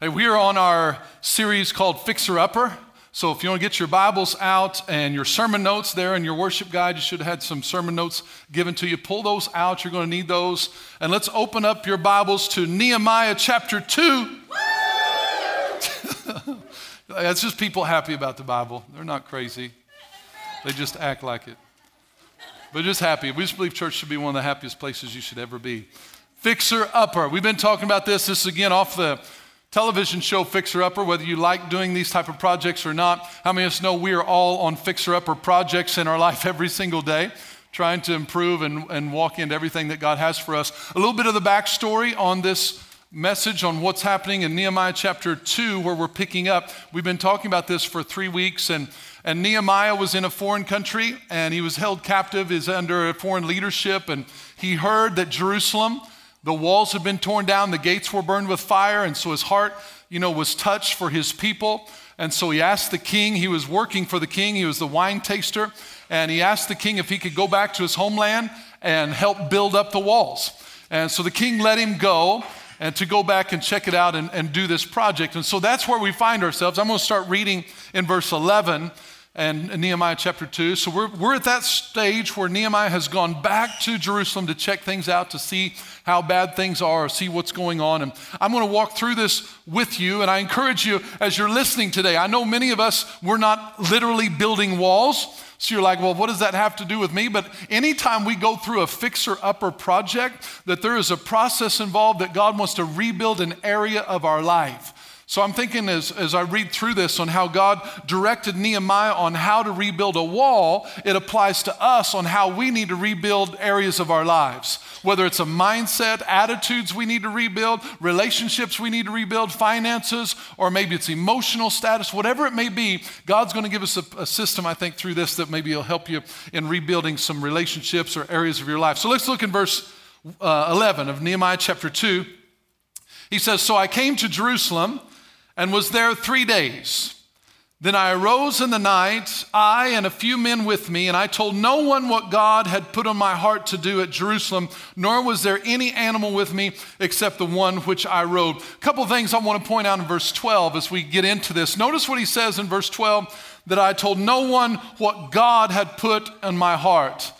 Hey, we are on our series called Fixer Upper. So if you want to get your Bibles out and your sermon notes there and your worship guide, you should have had some sermon notes given to you. Pull those out. You're going to need those. And let's open up your Bibles to Nehemiah chapter 2. That's just people happy about the Bible. They're not crazy, they just act like it. But just happy. We just believe church should be one of the happiest places you should ever be. Fixer Upper. We've been talking about this. This is again off the television show Fixer Upper, whether you like doing these type of projects or not. How many of us know we are all on Fixer Upper projects in our life every single day, trying to improve and, and walk into everything that God has for us? A little bit of the backstory on this message on what's happening in Nehemiah chapter 2, where we're picking up. We've been talking about this for three weeks, and, and Nehemiah was in a foreign country and he was held captive, is under a foreign leadership, and he heard that Jerusalem, the walls had been torn down, the gates were burned with fire, and so his heart, you know, was touched for his people. And so he asked the king, he was working for the king, he was the wine taster, and he asked the king if he could go back to his homeland and help build up the walls. And so the king let him go and to go back and check it out and, and do this project. And so that's where we find ourselves. I'm going to start reading in verse 11 and Nehemiah chapter 2. So we're, we're at that stage where Nehemiah has gone back to Jerusalem to check things out, to see how bad things are, see what's going on. And I'm going to walk through this with you. And I encourage you as you're listening today, I know many of us, we're not literally building walls. So you're like, well, what does that have to do with me? But anytime we go through a fixer upper project, that there is a process involved that God wants to rebuild an area of our life. So I'm thinking as, as I read through this on how God directed Nehemiah on how to rebuild a wall, it applies to us on how we need to rebuild areas of our lives. Whether it's a mindset, attitudes we need to rebuild, relationships we need to rebuild, finances, or maybe it's emotional status, whatever it may be, God's going to give us a, a system, I think, through this that maybe will help you in rebuilding some relationships or areas of your life. So let's look in verse uh, 11 of Nehemiah chapter 2. He says, So I came to Jerusalem and was there three days. Then I arose in the night, I and a few men with me, and I told no one what God had put on my heart to do at Jerusalem, nor was there any animal with me except the one which I rode. A couple of things I want to point out in verse 12 as we get into this. Notice what he says in verse 12 that I told no one what God had put on my heart.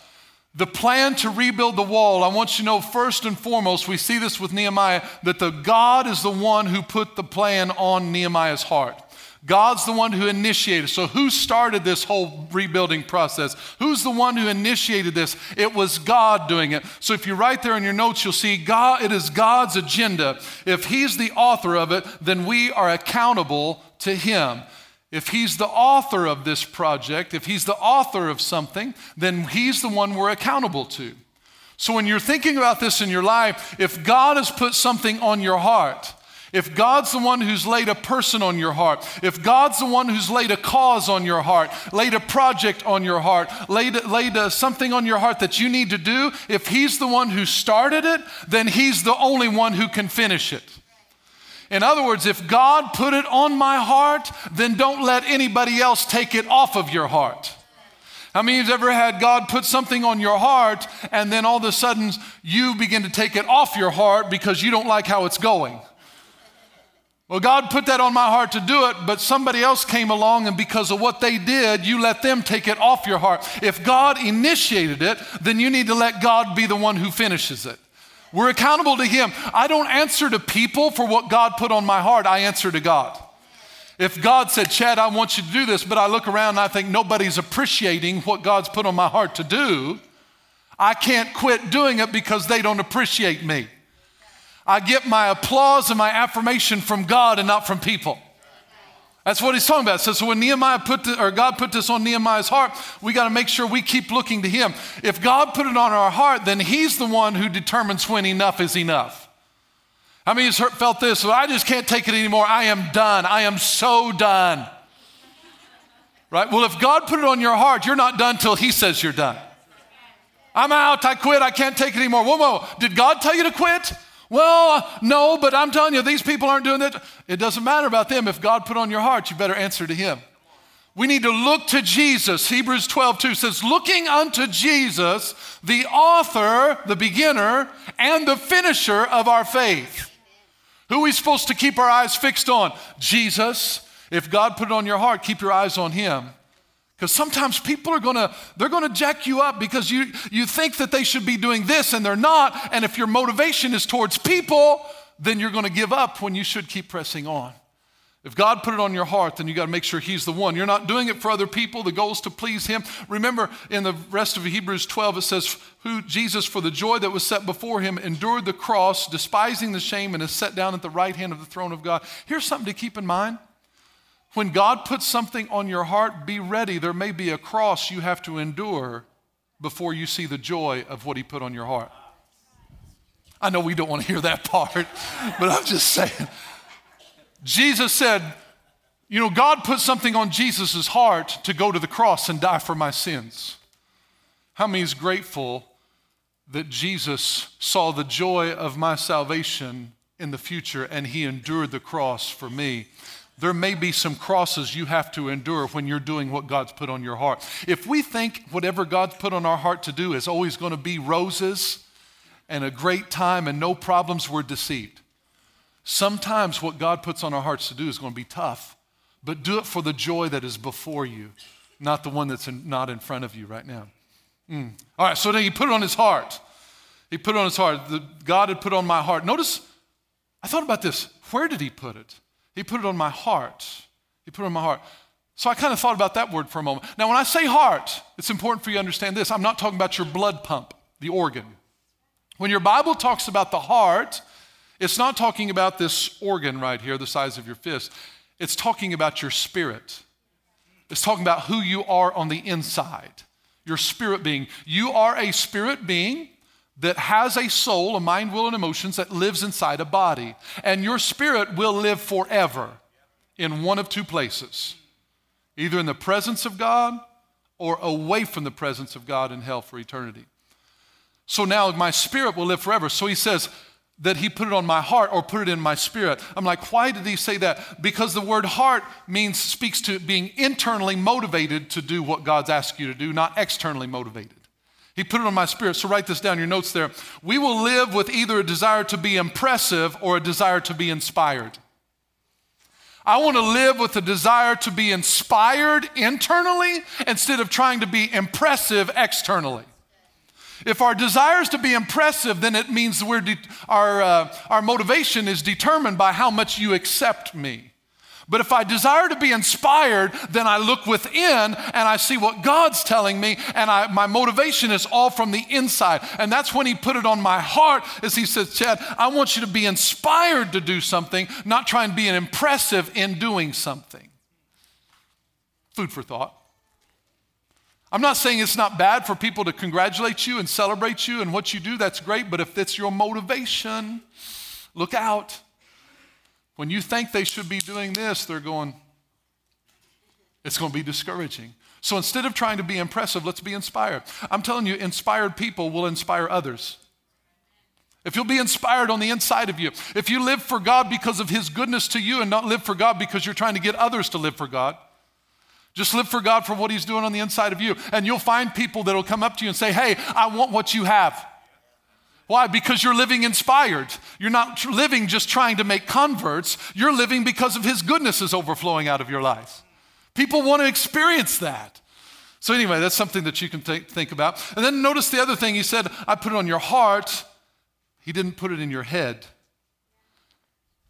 The plan to rebuild the wall, I want you to know first and foremost, we see this with Nehemiah, that the God is the one who put the plan on Nehemiah's heart. God's the one who initiated. So, who started this whole rebuilding process? Who's the one who initiated this? It was God doing it. So, if you write there in your notes, you'll see God, it is God's agenda. If He's the author of it, then we are accountable to Him. If he's the author of this project, if he's the author of something, then he's the one we're accountable to. So when you're thinking about this in your life, if God has put something on your heart, if God's the one who's laid a person on your heart, if God's the one who's laid a cause on your heart, laid a project on your heart, laid, laid a, something on your heart that you need to do, if He's the one who started it, then He's the only one who can finish it. In other words, if God put it on my heart, then don't let anybody else take it off of your heart. How many of you have ever had God put something on your heart and then all of a sudden you begin to take it off your heart because you don't like how it's going? Well, God put that on my heart to do it, but somebody else came along, and because of what they did, you let them take it off your heart. If God initiated it, then you need to let God be the one who finishes it. We're accountable to Him. I don't answer to people for what God put on my heart, I answer to God. If God said, Chad, I want you to do this, but I look around and I think nobody's appreciating what God's put on my heart to do, I can't quit doing it because they don't appreciate me. I get my applause and my affirmation from God and not from people. That's what he's talking about. So, so when Nehemiah put the, or God put this on Nehemiah's heart, we got to make sure we keep looking to him. If God put it on our heart, then he's the one who determines when enough is enough. How many of you felt this? Well, I just can't take it anymore. I am done. I am so done. Right? Well, if God put it on your heart, you're not done till he says you're done. I'm out. I quit. I can't take it anymore. Whoa, whoa. Did God tell you to quit? Well, uh, no, but I'm telling you, these people aren't doing it. It doesn't matter about them. If God put on your heart, you better answer to Him. We need to look to Jesus. Hebrews 12, 2 says, looking unto Jesus, the author, the beginner, and the finisher of our faith, Who are we supposed to keep our eyes fixed on? Jesus. If God put it on your heart, keep your eyes on Him. Because sometimes people are gonna, they're gonna jack you up because you, you think that they should be doing this and they're not. And if your motivation is towards people, then you're gonna give up when you should keep pressing on. If God put it on your heart, then you got to make sure He's the one. You're not doing it for other people. The goal is to please Him. Remember, in the rest of Hebrews 12, it says, "Who Jesus, for the joy that was set before Him, endured the cross, despising the shame, and is set down at the right hand of the throne of God." Here's something to keep in mind: when God puts something on your heart, be ready. There may be a cross you have to endure before you see the joy of what He put on your heart. I know we don't want to hear that part, but I'm just saying. Jesus said, You know, God put something on Jesus' heart to go to the cross and die for my sins. How many is grateful that Jesus saw the joy of my salvation in the future and he endured the cross for me? There may be some crosses you have to endure when you're doing what God's put on your heart. If we think whatever God's put on our heart to do is always going to be roses and a great time and no problems, we're deceived. Sometimes what God puts on our hearts to do is going to be tough, but do it for the joy that is before you, not the one that's in, not in front of you right now. Mm. All right, so then he put it on his heart. He put it on his heart. The, God had put on my heart. Notice, I thought about this. Where did he put it? He put it on my heart. He put it on my heart. So I kind of thought about that word for a moment. Now, when I say heart, it's important for you to understand this. I'm not talking about your blood pump, the organ. When your Bible talks about the heart, it's not talking about this organ right here, the size of your fist. It's talking about your spirit. It's talking about who you are on the inside, your spirit being. You are a spirit being that has a soul, a mind, will, and emotions that lives inside a body. And your spirit will live forever in one of two places either in the presence of God or away from the presence of God in hell for eternity. So now my spirit will live forever. So he says, that he put it on my heart or put it in my spirit. I'm like, why did he say that? Because the word heart means speaks to being internally motivated to do what God's asked you to do, not externally motivated. He put it on my spirit. So write this down, your notes there. We will live with either a desire to be impressive or a desire to be inspired. I want to live with a desire to be inspired internally instead of trying to be impressive externally. If our desire is to be impressive, then it means de- our, uh, our motivation is determined by how much you accept me. But if I desire to be inspired, then I look within and I see what God's telling me, and I, my motivation is all from the inside. And that's when He put it on my heart, as He says, Chad, I want you to be inspired to do something, not try and be an impressive in doing something. Food for thought. I'm not saying it's not bad for people to congratulate you and celebrate you and what you do, that's great, but if it's your motivation, look out. When you think they should be doing this, they're going, it's going to be discouraging. So instead of trying to be impressive, let's be inspired. I'm telling you, inspired people will inspire others. If you'll be inspired on the inside of you, if you live for God because of His goodness to you and not live for God because you're trying to get others to live for God, just live for God for what He's doing on the inside of you. And you'll find people that'll come up to you and say, Hey, I want what you have. Why? Because you're living inspired. You're not living just trying to make converts. You're living because of His goodness is overflowing out of your life. People want to experience that. So, anyway, that's something that you can th- think about. And then notice the other thing He said, I put it on your heart. He didn't put it in your head.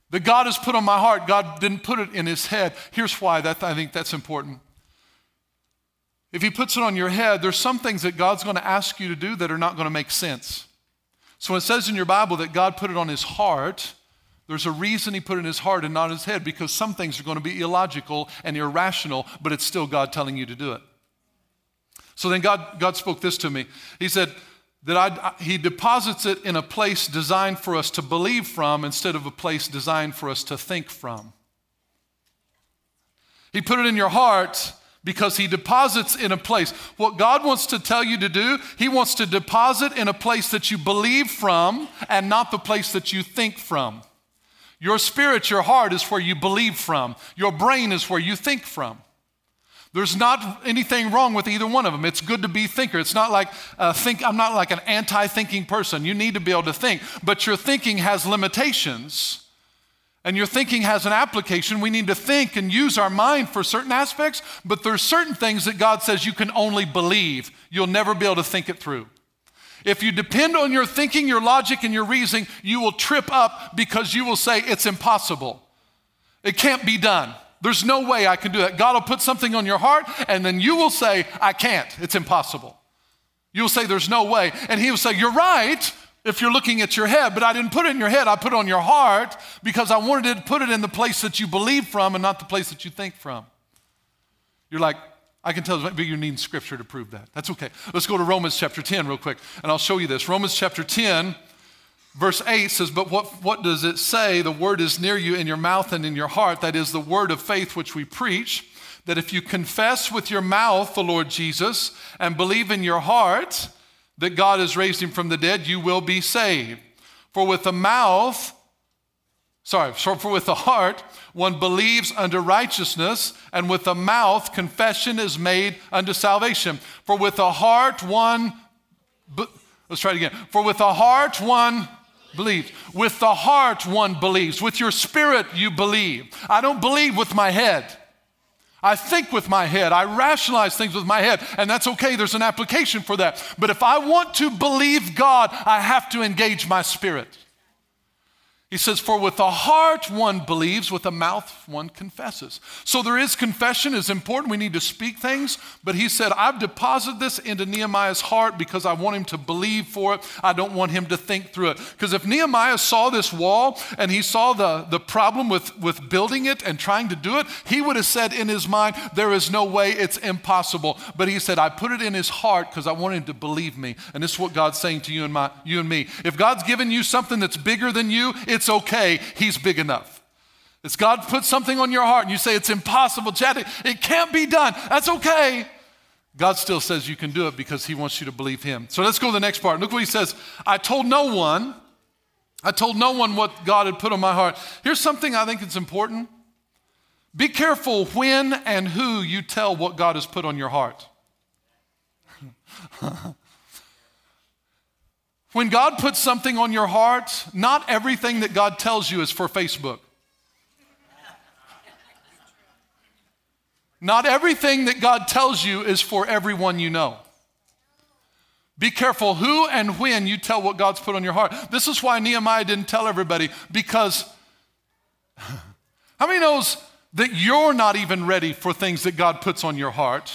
That God has put on my heart, God didn't put it in His head. Here's why that, I think that's important. If he puts it on your head, there's some things that God's going to ask you to do that are not going to make sense. So when it says in your Bible that God put it on his heart, there's a reason he put it in his heart and not his head because some things are going to be illogical and irrational, but it's still God telling you to do it. So then God, God spoke this to me. He said that I, he deposits it in a place designed for us to believe from instead of a place designed for us to think from. He put it in your heart because he deposits in a place. What God wants to tell you to do, he wants to deposit in a place that you believe from and not the place that you think from. Your spirit, your heart is where you believe from, your brain is where you think from. There's not anything wrong with either one of them. It's good to be thinker. It's not like uh, think. I'm not like an anti-thinking person. You need to be able to think, but your thinking has limitations And your thinking has an application. We need to think and use our mind for certain aspects, but there's certain things that God says you can only believe. You'll never be able to think it through. If you depend on your thinking, your logic, and your reasoning, you will trip up because you will say, It's impossible. It can't be done. There's no way I can do that. God will put something on your heart, and then you will say, I can't. It's impossible. You'll say, There's no way. And He will say, You're right if you're looking at your head, but I didn't put it in your head. I put it on your heart because I wanted to put it in the place that you believe from and not the place that you think from. You're like, I can tell, but you need scripture to prove that. That's okay. Let's go to Romans chapter 10 real quick, and I'll show you this. Romans chapter 10, verse 8 says, But what, what does it say? The word is near you in your mouth and in your heart. That is the word of faith which we preach. That if you confess with your mouth the Lord Jesus and believe in your heart that God has raised him from the dead, you will be saved. For with the mouth, sorry, for with the heart, one believes unto righteousness, and with the mouth confession is made unto salvation. For with the heart one, let's try it again. For with the heart one believes. With the heart one believes. With your spirit you believe. I don't believe with my head. I think with my head. I rationalize things with my head, and that's okay. There's an application for that. But if I want to believe God, I have to engage my spirit. He says, For with the heart one believes, with the mouth one confesses. So there is confession is important. We need to speak things. But he said, I've deposited this into Nehemiah's heart because I want him to believe for it. I don't want him to think through it. Because if Nehemiah saw this wall and he saw the, the problem with, with building it and trying to do it, he would have said in his mind, There is no way, it's impossible. But he said, I put it in his heart because I want him to believe me. And this is what God's saying to you and, my, you and me. If God's given you something that's bigger than you, okay, He's big enough. It's God put something on your heart and you say it's impossible, Chad, it can't be done. That's okay. God still says you can do it because He wants you to believe Him. So let's go to the next part. Look what He says I told no one, I told no one what God had put on my heart. Here's something I think it's important. Be careful when and who you tell what God has put on your heart. When God puts something on your heart, not everything that God tells you is for Facebook. Not everything that God tells you is for everyone you know. Be careful who and when you tell what God's put on your heart. This is why Nehemiah didn't tell everybody because how many knows that you're not even ready for things that God puts on your heart?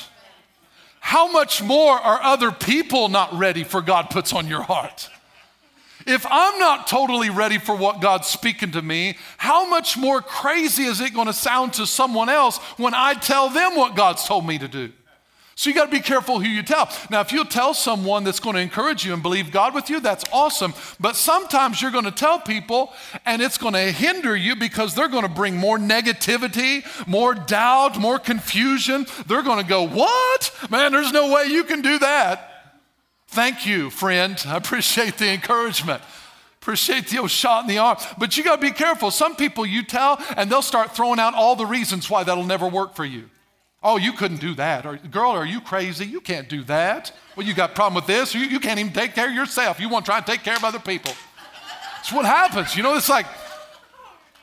how much more are other people not ready for God puts on your heart? If I'm not totally ready for what God's speaking to me, how much more crazy is it going to sound to someone else when I tell them what God's told me to do? So you got to be careful who you tell. Now, if you tell someone that's going to encourage you and believe God with you, that's awesome. But sometimes you're going to tell people and it's going to hinder you because they're going to bring more negativity, more doubt, more confusion. They're going to go, What? Man, there's no way you can do that. Thank you, friend. I appreciate the encouragement. Appreciate the old shot in the arm. But you got to be careful. Some people you tell and they'll start throwing out all the reasons why that'll never work for you. Oh, you couldn't do that. Or, girl, are you crazy? You can't do that. Well, you got a problem with this. You, you can't even take care of yourself. You want to try and take care of other people. That's what happens. You know, it's like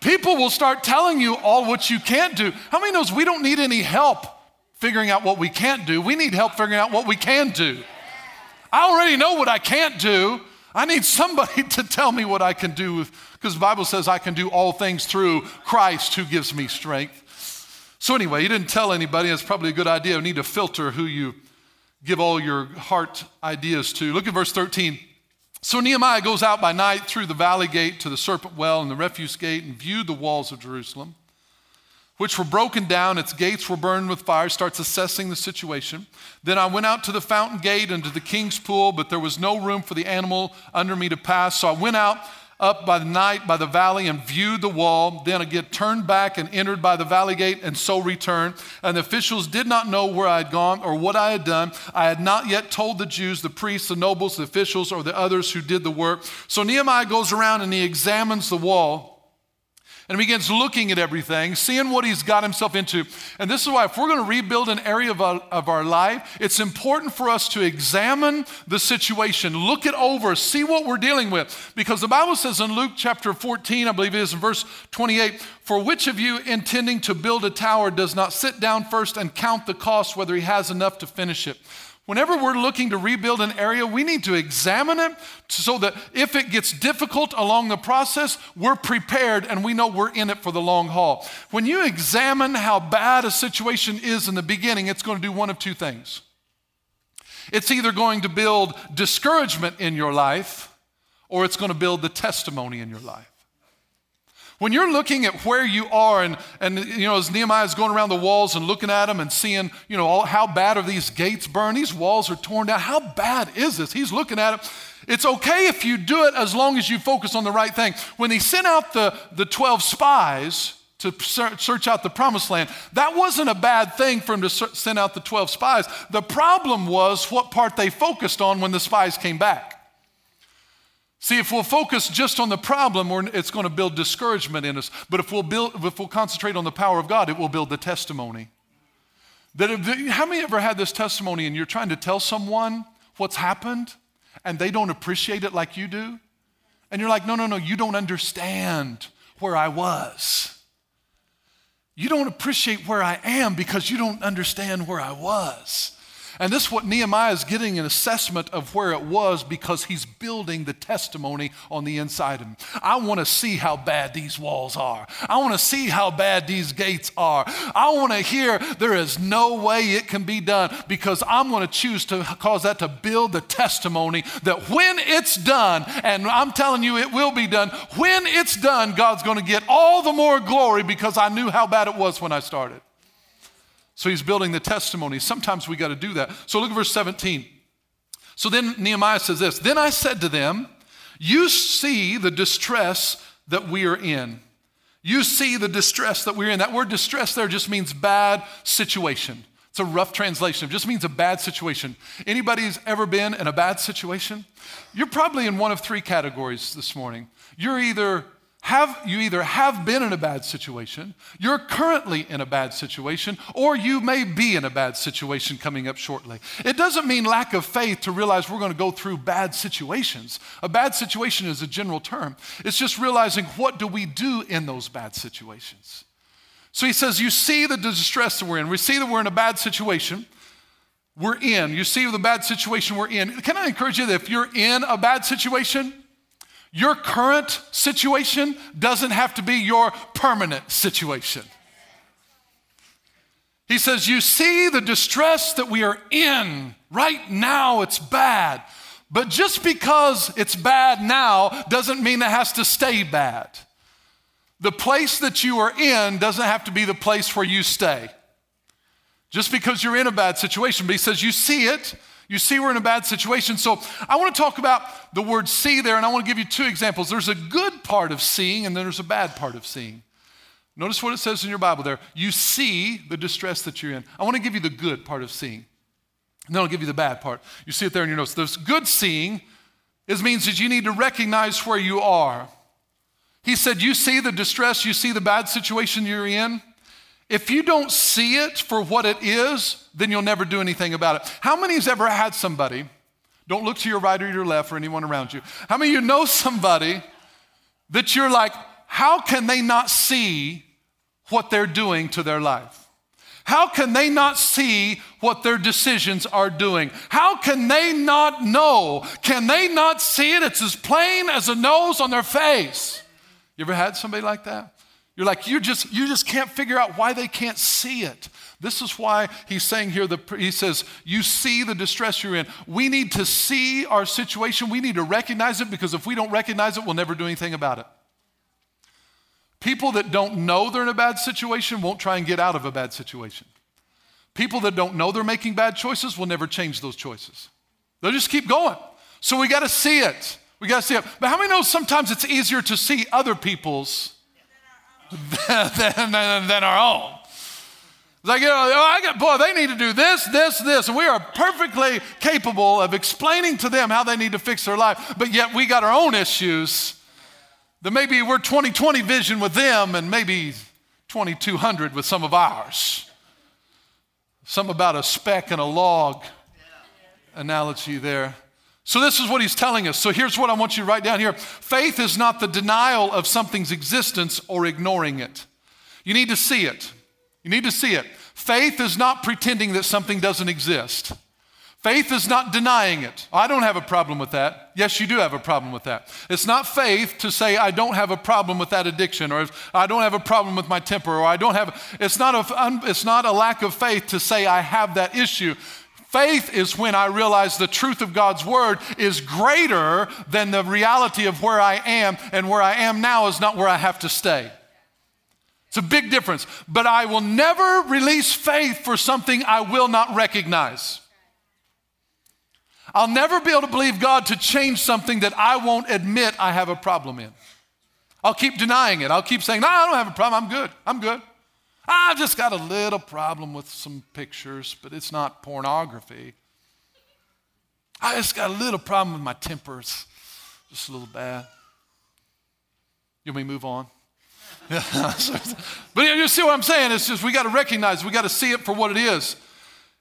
people will start telling you all what you can't do. How many knows we don't need any help figuring out what we can't do? We need help figuring out what we can do. I already know what I can't do. I need somebody to tell me what I can do because the Bible says I can do all things through Christ who gives me strength. So, anyway, you didn't tell anybody. That's probably a good idea. You need to filter who you give all your heart ideas to. Look at verse 13. So Nehemiah goes out by night through the valley gate to the serpent well and the refuse gate and viewed the walls of Jerusalem, which were broken down. Its gates were burned with fire. Starts assessing the situation. Then I went out to the fountain gate and to the king's pool, but there was no room for the animal under me to pass. So I went out up by the night by the valley and viewed the wall. Then again turned back and entered by the valley gate and so returned. And the officials did not know where I had gone or what I had done. I had not yet told the Jews, the priests, the nobles, the officials, or the others who did the work. So Nehemiah goes around and he examines the wall. And begins looking at everything, seeing what he's got himself into. And this is why, if we're going to rebuild an area of our, of our life, it's important for us to examine the situation, look it over, see what we're dealing with. Because the Bible says in Luke chapter 14, I believe it is in verse 28, for which of you intending to build a tower does not sit down first and count the cost whether he has enough to finish it? Whenever we're looking to rebuild an area, we need to examine it so that if it gets difficult along the process, we're prepared and we know we're in it for the long haul. When you examine how bad a situation is in the beginning, it's going to do one of two things. It's either going to build discouragement in your life or it's going to build the testimony in your life. When you're looking at where you are, and, and you know, as Nehemiah is going around the walls and looking at them and seeing, you know, all, how bad are these gates burned? These walls are torn down. How bad is this? He's looking at it. It's okay if you do it as long as you focus on the right thing. When he sent out the, the 12 spies to search out the promised land, that wasn't a bad thing for him to send out the 12 spies. The problem was what part they focused on when the spies came back. See, if we'll focus just on the problem, it's going to build discouragement in us. But if we'll, build, if we'll concentrate on the power of God, it will build the testimony. That if, how many ever had this testimony and you're trying to tell someone what's happened and they don't appreciate it like you do? And you're like, no, no, no, you don't understand where I was. You don't appreciate where I am because you don't understand where I was. And this is what Nehemiah is getting an assessment of where it was because he's building the testimony on the inside of him. I want to see how bad these walls are. I want to see how bad these gates are. I want to hear there is no way it can be done because I'm going to choose to cause that to build the testimony that when it's done, and I'm telling you it will be done, when it's done, God's going to get all the more glory because I knew how bad it was when I started. So he's building the testimony. Sometimes we got to do that. So look at verse 17. So then Nehemiah says this Then I said to them, You see the distress that we are in. You see the distress that we're in. That word distress there just means bad situation. It's a rough translation. It just means a bad situation. Anybody's ever been in a bad situation? You're probably in one of three categories this morning. You're either have, you either have been in a bad situation, you're currently in a bad situation, or you may be in a bad situation coming up shortly. It doesn't mean lack of faith to realize we're going to go through bad situations. A bad situation is a general term. It's just realizing what do we do in those bad situations. So he says, You see the distress that we're in. We see that we're in a bad situation. We're in. You see the bad situation we're in. Can I encourage you that if you're in a bad situation, your current situation doesn't have to be your permanent situation. He says, You see the distress that we are in right now, it's bad. But just because it's bad now doesn't mean it has to stay bad. The place that you are in doesn't have to be the place where you stay. Just because you're in a bad situation, but he says, You see it, you see, we're in a bad situation. So I want to talk about the word see there, and I want to give you two examples. There's a good part of seeing, and then there's a bad part of seeing. Notice what it says in your Bible there. You see the distress that you're in. I want to give you the good part of seeing. And then I'll give you the bad part. You see it there in your notes. There's good seeing is means that you need to recognize where you are. He said, You see the distress, you see the bad situation you're in. If you don't see it for what it is, then you'll never do anything about it. How many has ever had somebody, don't look to your right or your left or anyone around you, how many of you know somebody that you're like, how can they not see what they're doing to their life? How can they not see what their decisions are doing? How can they not know? Can they not see it? It's as plain as a nose on their face. You ever had somebody like that? You're like, you just, you just can't figure out why they can't see it. This is why he's saying here, the, he says, You see the distress you're in. We need to see our situation. We need to recognize it because if we don't recognize it, we'll never do anything about it. People that don't know they're in a bad situation won't try and get out of a bad situation. People that don't know they're making bad choices will never change those choices. They'll just keep going. So we got to see it. We got to see it. But how many know sometimes it's easier to see other people's than, than, than our own. It's like, you know, oh, I got, boy, they need to do this, this, this. And we are perfectly capable of explaining to them how they need to fix their life, but yet we got our own issues that maybe we're 2020 vision with them and maybe 2200 with some of ours. Some about a speck and a log analogy there. So, this is what he's telling us. So, here's what I want you to write down here faith is not the denial of something's existence or ignoring it. You need to see it. You need to see it. Faith is not pretending that something doesn't exist. Faith is not denying it. I don't have a problem with that. Yes, you do have a problem with that. It's not faith to say, I don't have a problem with that addiction, or I don't have a problem with my temper, or I don't have, it's not a, it's not a lack of faith to say, I have that issue. Faith is when I realize the truth of God's word is greater than the reality of where I am, and where I am now is not where I have to stay. It's a big difference. But I will never release faith for something I will not recognize. I'll never be able to believe God to change something that I won't admit I have a problem in. I'll keep denying it. I'll keep saying, No, I don't have a problem. I'm good. I'm good. I've just got a little problem with some pictures, but it's not pornography. I just got a little problem with my tempers, just a little bad. You want me move on? but you see what I'm saying? It's just we got to recognize, we got to see it for what it is.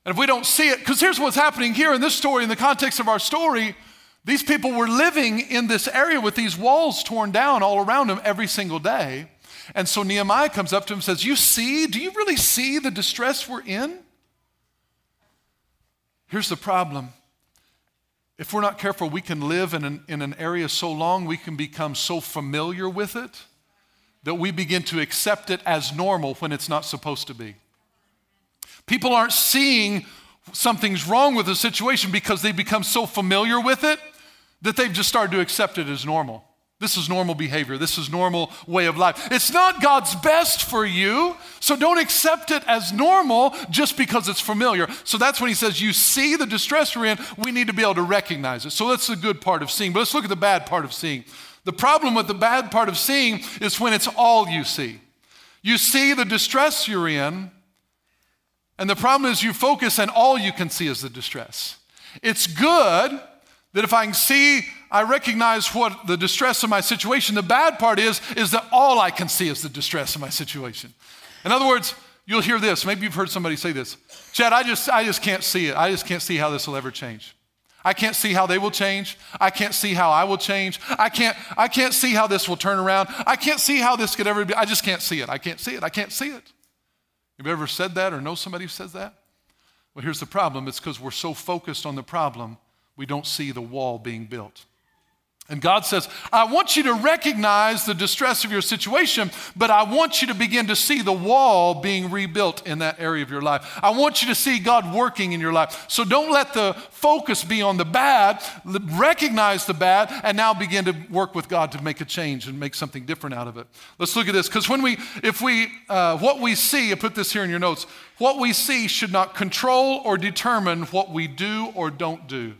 And if we don't see it, because here's what's happening here in this story, in the context of our story, these people were living in this area with these walls torn down all around them every single day. And so Nehemiah comes up to him and says, You see, do you really see the distress we're in? Here's the problem. If we're not careful, we can live in an, in an area so long, we can become so familiar with it that we begin to accept it as normal when it's not supposed to be. People aren't seeing something's wrong with the situation because they become so familiar with it that they've just started to accept it as normal. This is normal behavior. This is normal way of life. It's not God's best for you, so don't accept it as normal just because it's familiar. So that's when he says, You see the distress we're in, we need to be able to recognize it. So that's the good part of seeing. But let's look at the bad part of seeing. The problem with the bad part of seeing is when it's all you see. You see the distress you're in, and the problem is you focus and all you can see is the distress. It's good that if I can see, I recognize what the distress of my situation. The bad part is, is that all I can see is the distress of my situation. In other words, you'll hear this. Maybe you've heard somebody say this. Chad, I just, I just can't see it. I just can't see how this will ever change. I can't see how they will change. I can't see how I will change. I can't, I can't see how this will turn around. I can't see how this could ever be. I just can't see it. I can't see it. I can't see it. Have you ever said that or know somebody who says that? Well, here's the problem it's because we're so focused on the problem, we don't see the wall being built. And God says, I want you to recognize the distress of your situation, but I want you to begin to see the wall being rebuilt in that area of your life. I want you to see God working in your life. So don't let the focus be on the bad, recognize the bad, and now begin to work with God to make a change and make something different out of it. Let's look at this, because when we, if we, uh, what we see, I put this here in your notes, what we see should not control or determine what we do or don't do.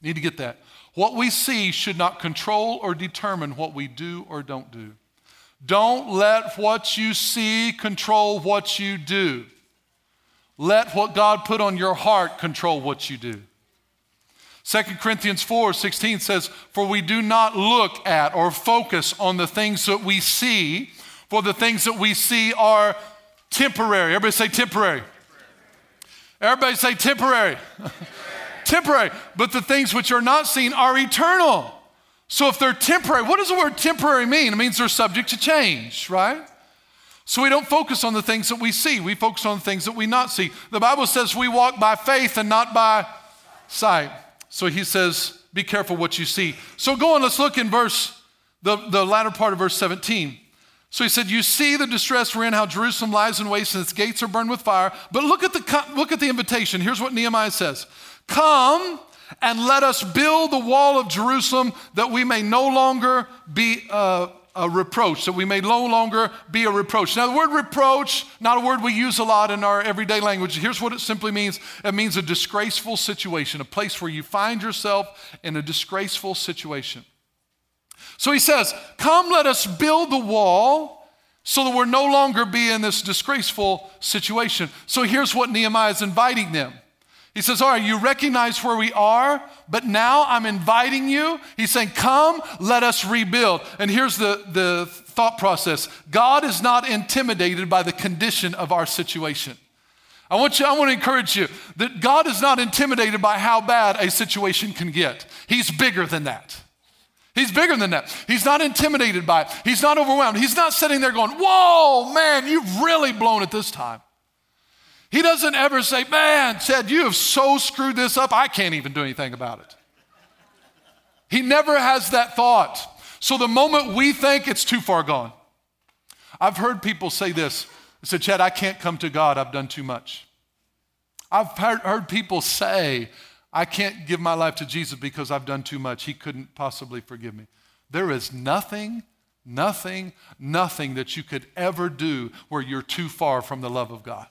Need to get that. What we see should not control or determine what we do or don't do. Don't let what you see control what you do. Let what God put on your heart control what you do. 2 Corinthians 4 16 says, For we do not look at or focus on the things that we see, for the things that we see are temporary. Everybody say temporary. Everybody say temporary. temporary, but the things which are not seen are eternal. So if they're temporary, what does the word temporary mean? It means they're subject to change, right? So we don't focus on the things that we see, we focus on the things that we not see. The Bible says we walk by faith and not by sight. So he says, be careful what you see. So go on, let's look in verse, the, the latter part of verse 17. So he said, You see the distress we're in, how Jerusalem lies in waste and its gates are burned with fire. But look at the, look at the invitation. Here's what Nehemiah says Come and let us build the wall of Jerusalem that we may no longer be a, a reproach, that we may no longer be a reproach. Now, the word reproach, not a word we use a lot in our everyday language. Here's what it simply means it means a disgraceful situation, a place where you find yourself in a disgraceful situation. So he says, Come, let us build the wall so that we're no longer be in this disgraceful situation. So here's what Nehemiah is inviting them He says, All right, you recognize where we are, but now I'm inviting you. He's saying, Come, let us rebuild. And here's the, the thought process God is not intimidated by the condition of our situation. I want you, I want to encourage you that God is not intimidated by how bad a situation can get. He's bigger than that. He's bigger than that. He's not intimidated by it. He's not overwhelmed. He's not sitting there going, Whoa, man, you've really blown it this time. He doesn't ever say, Man, Chad, you have so screwed this up, I can't even do anything about it. He never has that thought. So the moment we think it's too far gone, I've heard people say this. They said, Chad, I can't come to God, I've done too much. I've heard people say, I can't give my life to Jesus because I've done too much. He couldn't possibly forgive me. There is nothing, nothing, nothing that you could ever do where you're too far from the love of God.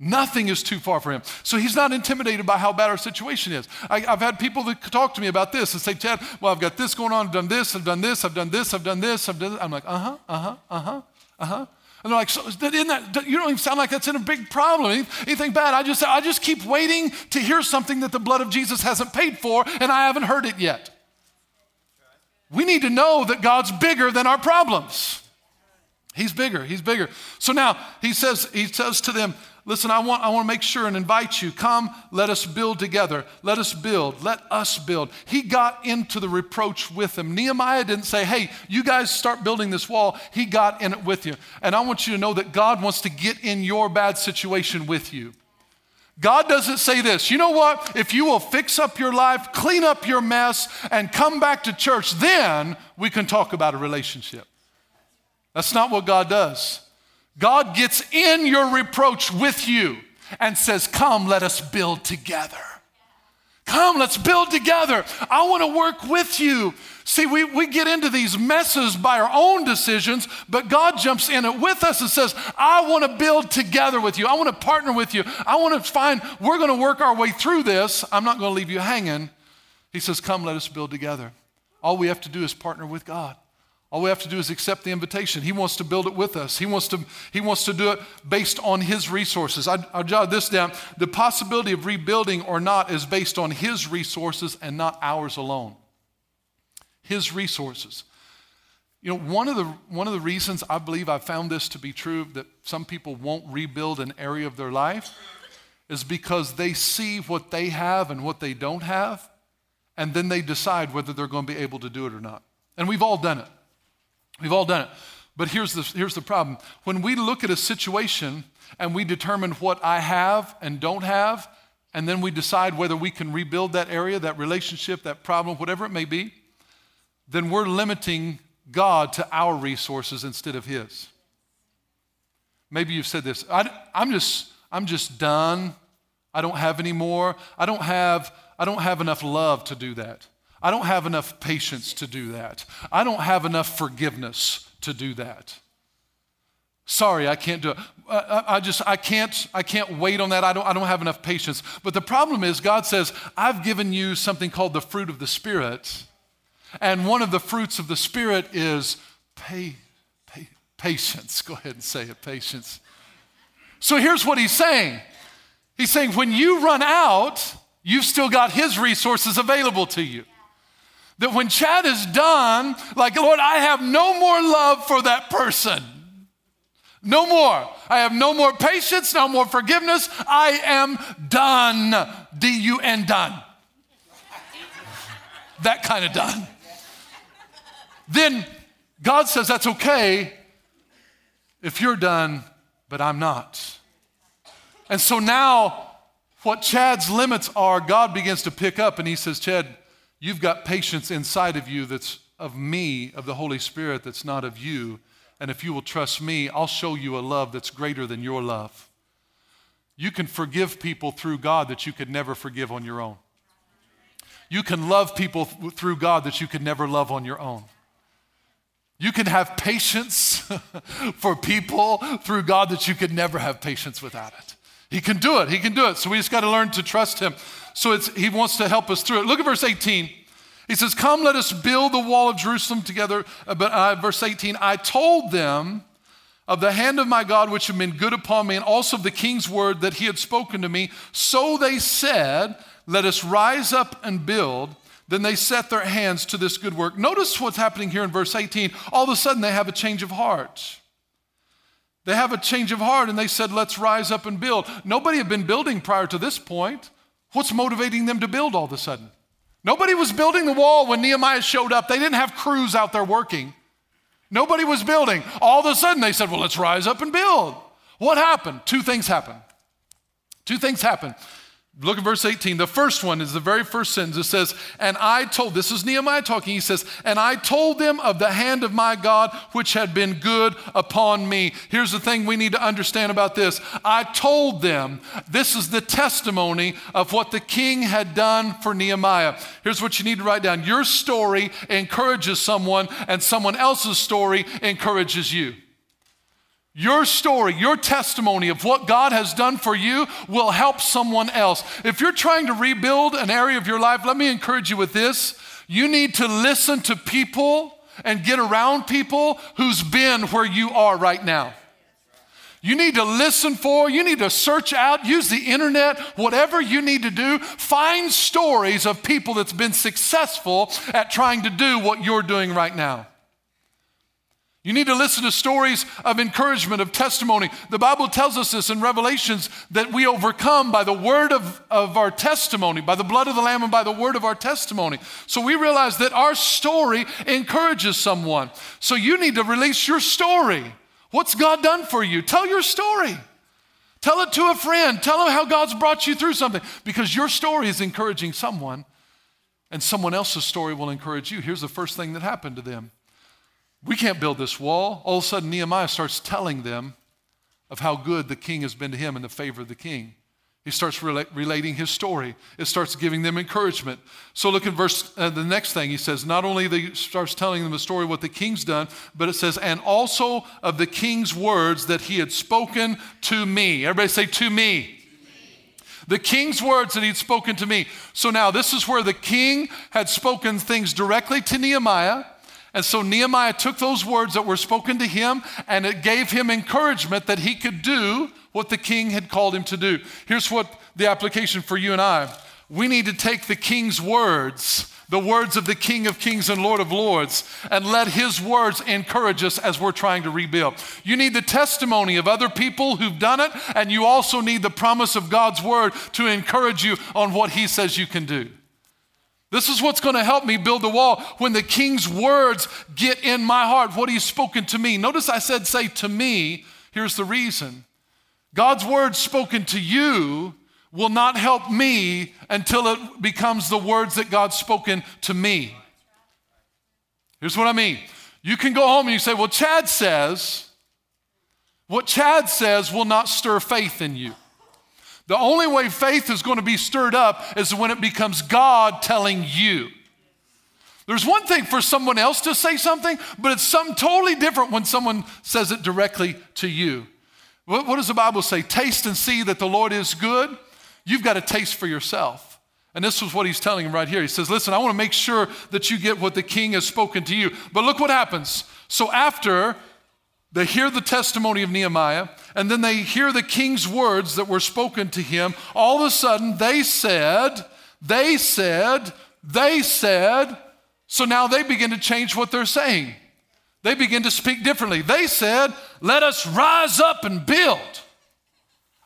Nothing is too far for him. So he's not intimidated by how bad our situation is. I, have had people that talk to me about this and say, Chad, well, I've got this going on, I've done this, I've done this, I've done this, I've done this, I've done this. I'm like, uh huh, uh huh, uh huh, uh huh. And they're like, so isn't that, you don't even sound like that's in a big problem, anything bad. I just, I just keep waiting to hear something that the blood of Jesus hasn't paid for, and I haven't heard it yet. We need to know that God's bigger than our problems. He's bigger, he's bigger. So now he says, he says to them, Listen, I want, I want to make sure and invite you. Come, let us build together. Let us build. Let us build. He got into the reproach with them. Nehemiah didn't say, hey, you guys start building this wall. He got in it with you. And I want you to know that God wants to get in your bad situation with you. God doesn't say this. You know what? If you will fix up your life, clean up your mess, and come back to church, then we can talk about a relationship. That's not what God does. God gets in your reproach with you and says, Come, let us build together. Come, let's build together. I want to work with you. See, we, we get into these messes by our own decisions, but God jumps in it with us and says, I want to build together with you. I want to partner with you. I want to find, we're going to work our way through this. I'm not going to leave you hanging. He says, Come, let us build together. All we have to do is partner with God. All we have to do is accept the invitation. He wants to build it with us. He wants to, he wants to do it based on His resources. I, I jot this down. The possibility of rebuilding or not is based on His resources and not ours alone. His resources. You know, one of the, one of the reasons I believe I found this to be true that some people won't rebuild an area of their life is because they see what they have and what they don't have, and then they decide whether they're going to be able to do it or not. And we've all done it. We've all done it. But here's the, here's the problem. When we look at a situation and we determine what I have and don't have, and then we decide whether we can rebuild that area, that relationship, that problem, whatever it may be, then we're limiting God to our resources instead of His. Maybe you've said this I, am just, I'm just done. I don't have any more. I don't have, I don't have enough love to do that. I don't have enough patience to do that. I don't have enough forgiveness to do that. Sorry, I can't do it. I, just, I can't, I can't wait on that. I don't, I don't have enough patience. But the problem is, God says, I've given you something called the fruit of the Spirit. And one of the fruits of the Spirit is pay, pay, patience. Go ahead and say it, patience. So here's what he's saying He's saying, when you run out, you've still got his resources available to you. That when Chad is done, like, Lord, I have no more love for that person. No more. I have no more patience, no more forgiveness. I am done. D U N done. that kind of done. Then God says that's okay if you're done, but I'm not. And so now, what Chad's limits are, God begins to pick up and he says, Chad, You've got patience inside of you that's of me, of the Holy Spirit, that's not of you. And if you will trust me, I'll show you a love that's greater than your love. You can forgive people through God that you could never forgive on your own. You can love people through God that you could never love on your own. You can have patience for people through God that you could never have patience without it. He can do it. He can do it. So we just got to learn to trust him. So it's, he wants to help us through it. Look at verse 18. He says, Come, let us build the wall of Jerusalem together. Uh, but uh, verse 18, I told them, of the hand of my God which had been good upon me, and also of the king's word that he had spoken to me. So they said, Let us rise up and build. Then they set their hands to this good work. Notice what's happening here in verse 18. All of a sudden, they have a change of heart. They have a change of heart and they said, Let's rise up and build. Nobody had been building prior to this point. What's motivating them to build all of a sudden? Nobody was building the wall when Nehemiah showed up. They didn't have crews out there working. Nobody was building. All of a sudden, they said, Well, let's rise up and build. What happened? Two things happened. Two things happened. Look at verse 18. The first one is the very first sentence. It says, And I told, this is Nehemiah talking. He says, And I told them of the hand of my God, which had been good upon me. Here's the thing we need to understand about this. I told them, this is the testimony of what the king had done for Nehemiah. Here's what you need to write down your story encourages someone, and someone else's story encourages you. Your story, your testimony of what God has done for you will help someone else. If you're trying to rebuild an area of your life, let me encourage you with this. You need to listen to people and get around people who's been where you are right now. You need to listen for, you need to search out, use the internet, whatever you need to do. Find stories of people that's been successful at trying to do what you're doing right now. You need to listen to stories of encouragement, of testimony. The Bible tells us this in Revelations that we overcome by the word of, of our testimony, by the blood of the Lamb and by the word of our testimony. So we realize that our story encourages someone. So you need to release your story. What's God done for you? Tell your story. Tell it to a friend. Tell them how God's brought you through something because your story is encouraging someone and someone else's story will encourage you. Here's the first thing that happened to them we can't build this wall. All of a sudden, Nehemiah starts telling them of how good the king has been to him and the favor of the king. He starts rela- relating his story. It starts giving them encouragement. So look at verse uh, the next thing. He says, not only he starts telling them the story of what the king's done, but it says, and also of the king's words that he had spoken to me. Everybody say to me. The king's words that he'd spoken to me. So now this is where the king had spoken things directly to Nehemiah. And so Nehemiah took those words that were spoken to him and it gave him encouragement that he could do what the king had called him to do. Here's what the application for you and I we need to take the king's words, the words of the King of Kings and Lord of Lords, and let his words encourage us as we're trying to rebuild. You need the testimony of other people who've done it, and you also need the promise of God's word to encourage you on what he says you can do. This is what's going to help me build the wall when the king's words get in my heart, what he's spoken to me. Notice I said, say to me. Here's the reason God's words spoken to you will not help me until it becomes the words that God's spoken to me. Here's what I mean. You can go home and you say, Well, Chad says, what Chad says will not stir faith in you. The only way faith is going to be stirred up is when it becomes God telling you. There's one thing for someone else to say something, but it's something totally different when someone says it directly to you. What, what, does the Bible say? Taste and see that the Lord is good. You've got to taste for yourself. And this is what he's telling him right here. He says, Listen, I want to make sure that you get what the king has spoken to you. But look what happens. So after they hear the testimony of Nehemiah, and then they hear the king's words that were spoken to him. All of a sudden, they said, they said, they said, so now they begin to change what they're saying. They begin to speak differently. They said, Let us rise up and build.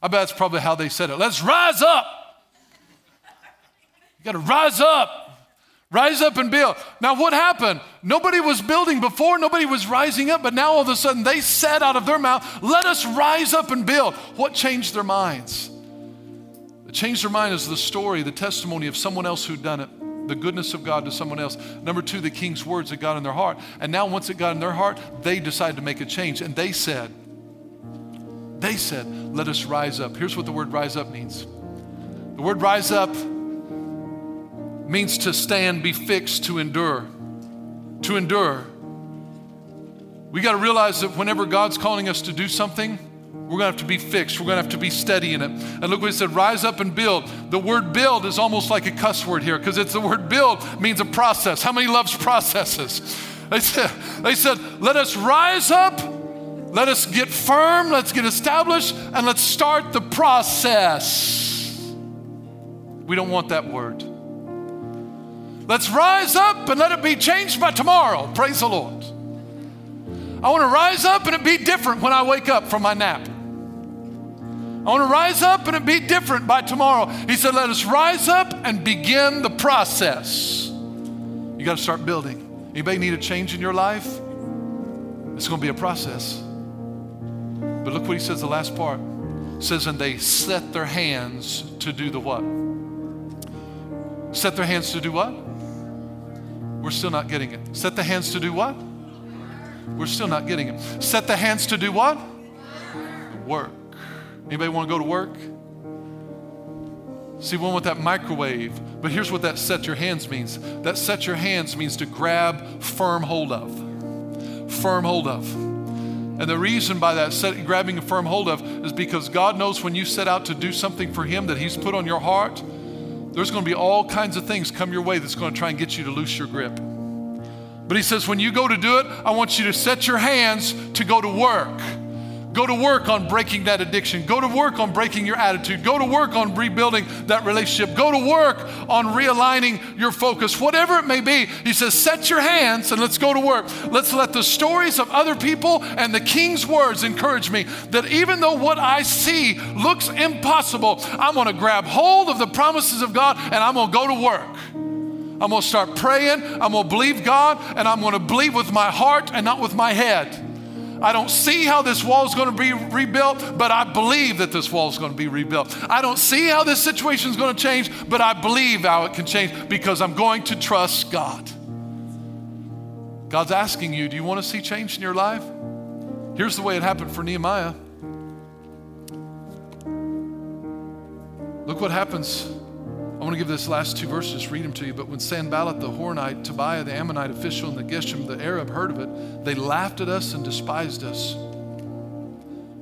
I bet that's probably how they said it. Let's rise up. You got to rise up. Rise up and build. Now, what happened? Nobody was building before, nobody was rising up, but now all of a sudden they said out of their mouth, Let us rise up and build. What changed their minds? What changed their mind is the story, the testimony of someone else who'd done it, the goodness of God to someone else. Number two, the king's words that got in their heart. And now, once it got in their heart, they decided to make a change. And they said, They said, Let us rise up. Here's what the word rise up means the word rise up means to stand, be fixed, to endure. To endure. We got to realize that whenever God's calling us to do something, we're going to have to be fixed. We're going to have to be steady in it. And look what he said rise up and build. The word build is almost like a cuss word here because it's the word build means a process. How many loves processes? They said, they said, let us rise up Let us get firm, let's get established, and let's start the process. We don't want that word. Let's rise up and let it be changed by tomorrow. Praise the Lord. I want to rise up and it be different when I wake up from my nap. I want to rise up and it be different by tomorrow. He said, Let us rise up and begin the process. You got to start building. Anybody need a change in your life? It's going to be a process. But look what he says the last part. It says, and they set their hands to do the what? Set their hands to do what? We're still not getting it. Set the hands to do what? We're still not getting it. Set the hands to do what? Work. Anybody want to go to work? See, one with that microwave. But here's what that set your hands means. That set your hands means to grab firm hold of. Firm hold of. And the reason by that set, grabbing a firm hold of is because God knows when you set out to do something for Him that He's put on your heart, there's going to be all kinds of things come your way that's going to try and get you to loose your grip. But He says, when you go to do it, I want you to set your hands to go to work. Go to work on breaking that addiction. Go to work on breaking your attitude. Go to work on rebuilding that relationship. Go to work on realigning your focus. Whatever it may be, he says, set your hands and let's go to work. Let's let the stories of other people and the king's words encourage me that even though what I see looks impossible, I'm going to grab hold of the promises of God and I'm going to go to work. I'm going to start praying. I'm going to believe God and I'm going to believe with my heart and not with my head. I don't see how this wall is going to be rebuilt, but I believe that this wall is going to be rebuilt. I don't see how this situation is going to change, but I believe how it can change because I'm going to trust God. God's asking you, do you want to see change in your life? Here's the way it happened for Nehemiah. Look what happens want to give this last two verses, read them to you. But when Sanballat the Horonite, Tobiah the Ammonite official, and the Geshem the Arab heard of it, they laughed at us and despised us.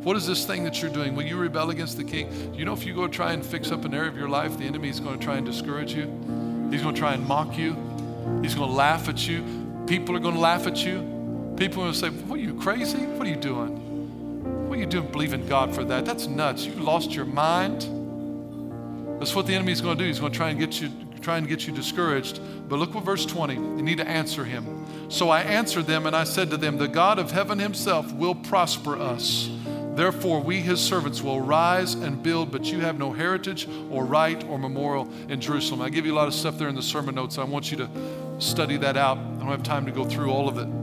What is this thing that you're doing? Will you rebel against the king? You know if you go try and fix up an area of your life, the enemy is going to try and discourage you? He's going to try and mock you. He's going to laugh at you. People are going to laugh at you. People are going to say, What are you crazy? What are you doing? What are you doing believing in God for that? That's nuts. You lost your mind. That's what the enemy is going to do. He's going to try and get you try and get you discouraged. But look what verse 20. You need to answer him. So I answered them and I said to them, The God of heaven himself will prosper us. Therefore, we, his servants, will rise and build, but you have no heritage or right or memorial in Jerusalem. I give you a lot of stuff there in the sermon notes. I want you to study that out. I don't have time to go through all of it.